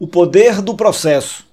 O poder do processo.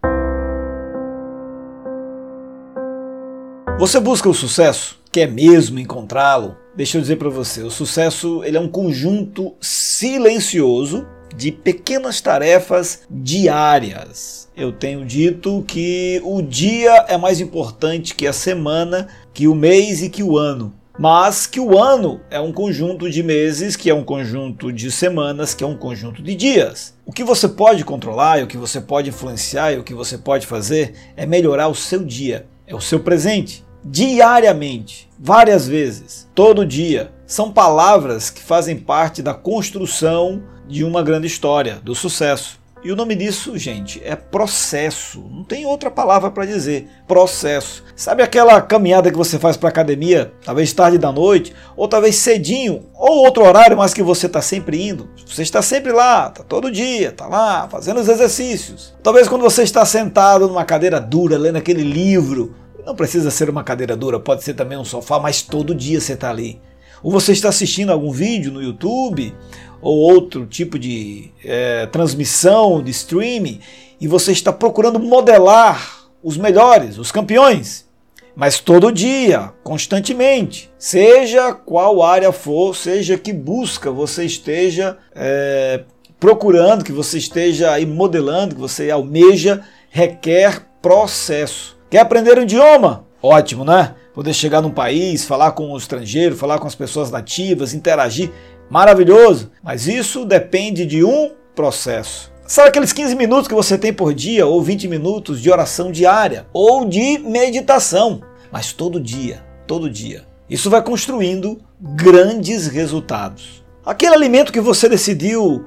Você busca o sucesso? Quer mesmo encontrá-lo? Deixa eu dizer para você, o sucesso ele é um conjunto silencioso de pequenas tarefas diárias. Eu tenho dito que o dia é mais importante que a semana, que o mês e que o ano mas que o ano é um conjunto de meses, que é um conjunto de semanas, que é um conjunto de dias. O que você pode controlar, o que você pode influenciar e o que você pode fazer é melhorar o seu dia, é o seu presente, diariamente, várias vezes, todo dia. São palavras que fazem parte da construção de uma grande história, do sucesso. E o nome disso, gente, é processo. Não tem outra palavra para dizer. Processo. Sabe aquela caminhada que você faz para academia, talvez tarde da noite, ou talvez cedinho, ou outro horário, mas que você está sempre indo? Você está sempre lá, está todo dia, está lá, fazendo os exercícios. Talvez quando você está sentado numa cadeira dura, lendo aquele livro, não precisa ser uma cadeira dura, pode ser também um sofá, mas todo dia você está ali. Ou você está assistindo algum vídeo no YouTube, ou outro tipo de é, transmissão, de streaming, e você está procurando modelar os melhores, os campeões. Mas todo dia, constantemente, seja qual área for, seja que busca você esteja é, procurando, que você esteja aí modelando, que você almeja, requer processo. Quer aprender um idioma? Ótimo, né? Poder chegar num país, falar com o estrangeiro, falar com as pessoas nativas, interagir maravilhoso, mas isso depende de um processo. Sabe aqueles 15 minutos que você tem por dia, ou 20 minutos de oração diária, ou de meditação, mas todo dia, todo dia. Isso vai construindo grandes resultados. Aquele alimento que você decidiu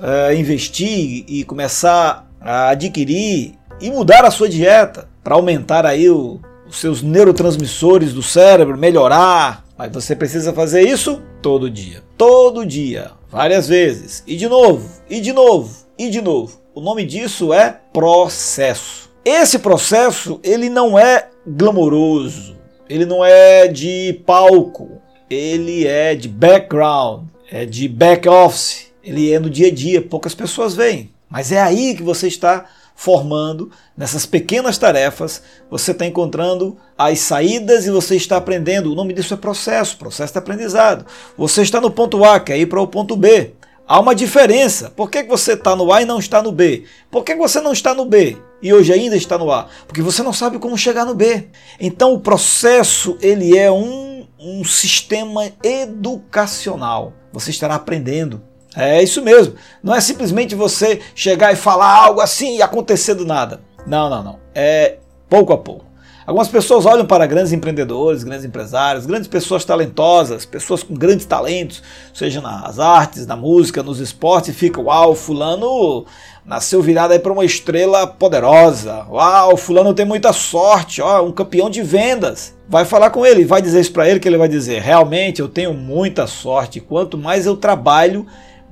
é, investir e começar a adquirir e mudar a sua dieta para aumentar aí o, os seus neurotransmissores do cérebro, melhorar mas você precisa fazer isso todo dia. Todo dia, várias vezes. E de novo, e de novo, e de novo. O nome disso é processo. Esse processo, ele não é glamouroso, ele não é de palco, ele é de background, é de back office, ele é no dia a dia, poucas pessoas veem. Mas é aí que você está formando, nessas pequenas tarefas, você está encontrando as saídas e você está aprendendo. O nome disso é processo, processo de aprendizado. Você está no ponto A, quer ir para o ponto B. Há uma diferença. Por que você está no A e não está no B? Por que você não está no B e hoje ainda está no A? Porque você não sabe como chegar no B. Então o processo ele é um, um sistema educacional. Você estará aprendendo é isso mesmo. Não é simplesmente você chegar e falar algo assim e acontecer do nada. Não, não, não. É pouco a pouco. Algumas pessoas olham para grandes empreendedores, grandes empresários, grandes pessoas talentosas, pessoas com grandes talentos, seja nas artes, na música, nos esportes, e ficam, uau, fulano nasceu virado aí para uma estrela poderosa. Uau, fulano tem muita sorte, ó, um campeão de vendas. Vai falar com ele, vai dizer isso para ele que ele vai dizer: "Realmente eu tenho muita sorte, quanto mais eu trabalho,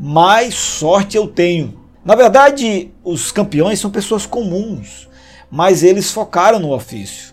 mais sorte eu tenho. Na verdade, os campeões são pessoas comuns, mas eles focaram no ofício.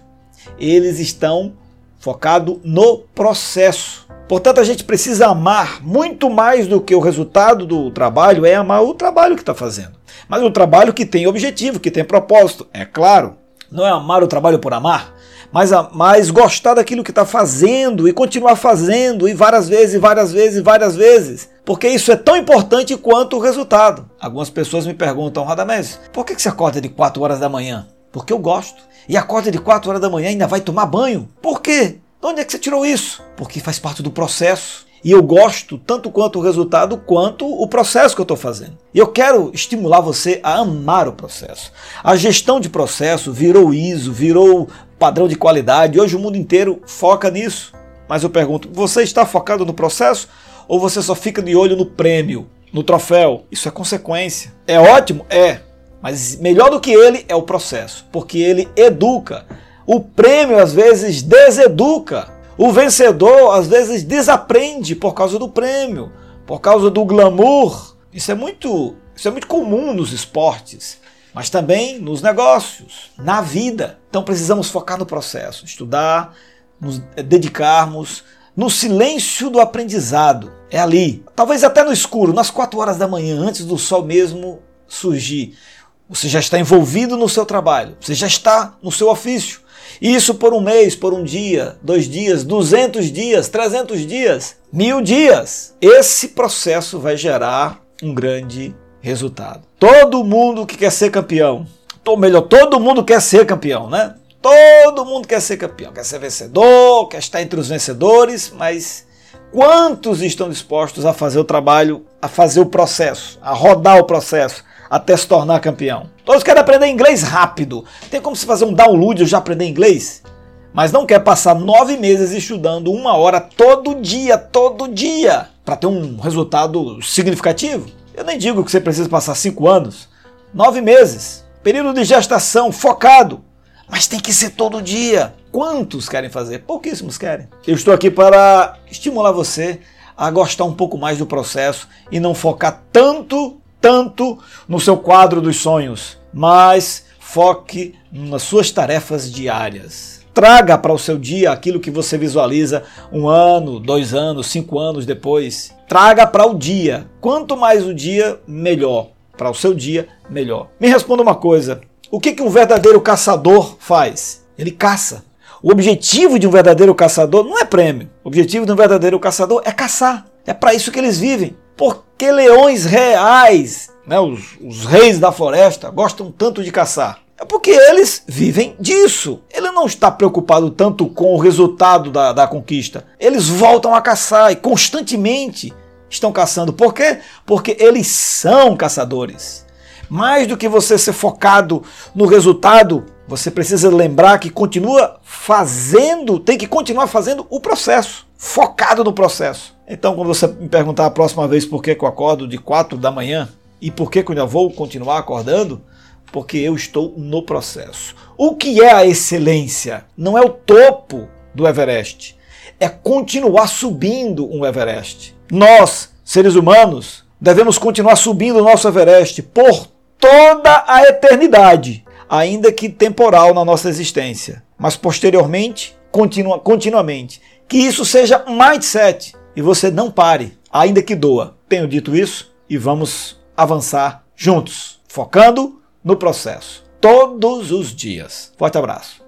Eles estão focados no processo. Portanto, a gente precisa amar muito mais do que o resultado do trabalho, é amar o trabalho que está fazendo. Mas o trabalho que tem objetivo, que tem propósito, é claro. Não é amar o trabalho por amar, mas, mas gostar daquilo que está fazendo e continuar fazendo e várias vezes, várias vezes, várias vezes. Porque isso é tão importante quanto o resultado. Algumas pessoas me perguntam, Radamés, por que você acorda de 4 horas da manhã? Porque eu gosto. E acorda de 4 horas da manhã e ainda vai tomar banho? Por quê? De onde é que você tirou isso? Porque faz parte do processo. E eu gosto tanto quanto o resultado, quanto o processo que eu estou fazendo. E eu quero estimular você a amar o processo. A gestão de processo virou ISO, virou padrão de qualidade. Hoje o mundo inteiro foca nisso. Mas eu pergunto: você está focado no processo ou você só fica de olho no prêmio, no troféu? Isso é consequência. É ótimo? É. Mas melhor do que ele é o processo, porque ele educa. O prêmio às vezes deseduca. O vencedor às vezes desaprende por causa do prêmio, por causa do glamour. Isso é muito, isso é muito comum nos esportes mas também nos negócios, na vida. Então precisamos focar no processo, estudar, nos dedicarmos no silêncio do aprendizado. É ali, talvez até no escuro, nas quatro horas da manhã, antes do sol mesmo surgir. Você já está envolvido no seu trabalho, você já está no seu ofício. Isso por um mês, por um dia, dois dias, duzentos dias, trezentos dias, mil dias. Esse processo vai gerar um grande resultado. Todo mundo que quer ser campeão, ou melhor, todo mundo quer ser campeão, né? Todo mundo quer ser campeão, quer ser vencedor, quer estar entre os vencedores, mas quantos estão dispostos a fazer o trabalho, a fazer o processo, a rodar o processo, até se tornar campeão. Todos querem aprender inglês rápido. Tem como se fazer um download e já aprender inglês? Mas não quer passar nove meses estudando uma hora todo dia, todo dia, para ter um resultado significativo? Eu nem digo que você precisa passar cinco anos, nove meses, período de gestação focado, mas tem que ser todo dia. Quantos querem fazer? Pouquíssimos querem. Eu estou aqui para estimular você a gostar um pouco mais do processo e não focar tanto tanto no seu quadro dos sonhos, mas foque nas suas tarefas diárias. Traga para o seu dia aquilo que você visualiza um ano, dois anos, cinco anos depois. Traga para o dia. Quanto mais o dia, melhor. Para o seu dia, melhor. Me responda uma coisa: o que, que um verdadeiro caçador faz? Ele caça. O objetivo de um verdadeiro caçador não é prêmio. O objetivo de um verdadeiro caçador é caçar. É para isso que eles vivem. Porque leões reais, né, os, os reis da floresta, gostam tanto de caçar? É porque eles vivem disso. Ele não está preocupado tanto com o resultado da, da conquista. Eles voltam a caçar e constantemente estão caçando. Por quê? Porque eles são caçadores. Mais do que você ser focado no resultado, você precisa lembrar que continua fazendo, tem que continuar fazendo o processo, focado no processo. Então, quando você me perguntar a próxima vez por que eu acordo de 4 da manhã e por que eu ainda vou continuar acordando, porque eu estou no processo. O que é a excelência? Não é o topo do Everest, é continuar subindo um Everest. Nós, seres humanos, devemos continuar subindo o nosso Everest por toda a eternidade, ainda que temporal na nossa existência, mas posteriormente, continua, continuamente. Que isso seja mindset e você não pare, ainda que doa. Tenho dito isso e vamos avançar juntos, focando no processo, todos os dias. Forte abraço.